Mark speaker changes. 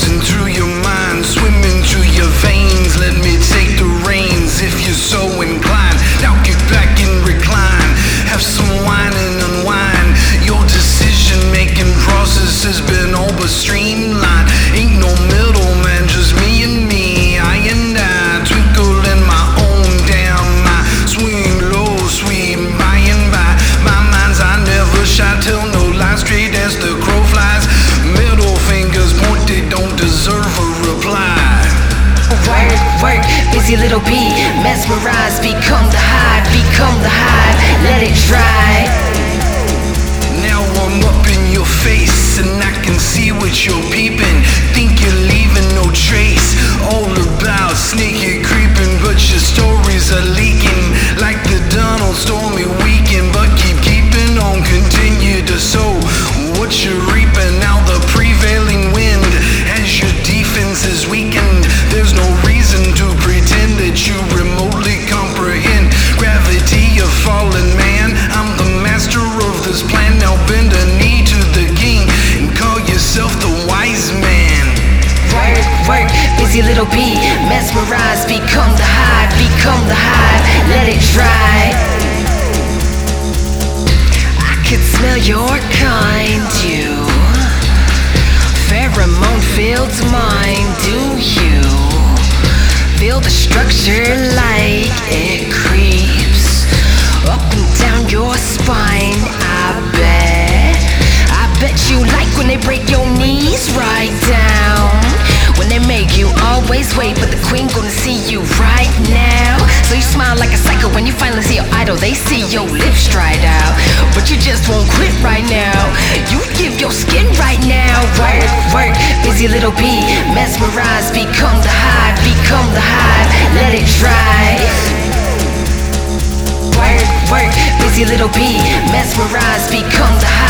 Speaker 1: through your mind, swimming through your veins. Let
Speaker 2: me take the reins if you're so inclined. Now get back and recline, have some wine and unwind. Your decision making process has been over streamlined. work, work, busy little bee. Mesmerized, become the hive, become the hive, let it dry. Now I'm up in your face and I can see what you're. Bend a knee to the king and call yourself the wise man.
Speaker 1: Work, work, busy little bee, mesmerized, become the hive, become the hive, let it dry. I could smell your kind, you. Pheromone filled mine, do you? Feel the structure like it creeps break your knees right down. When they make you always wait, but the queen gonna see you right now. So you smile like a psycho when you finally see your idol. They see your lips dried out, but you just won't quit right now. You give your skin right now. Work, work, busy little bee, Mesmerize, become the hive, become the hive, let it dry. Work, work, busy little bee, mesmerize, become the hive,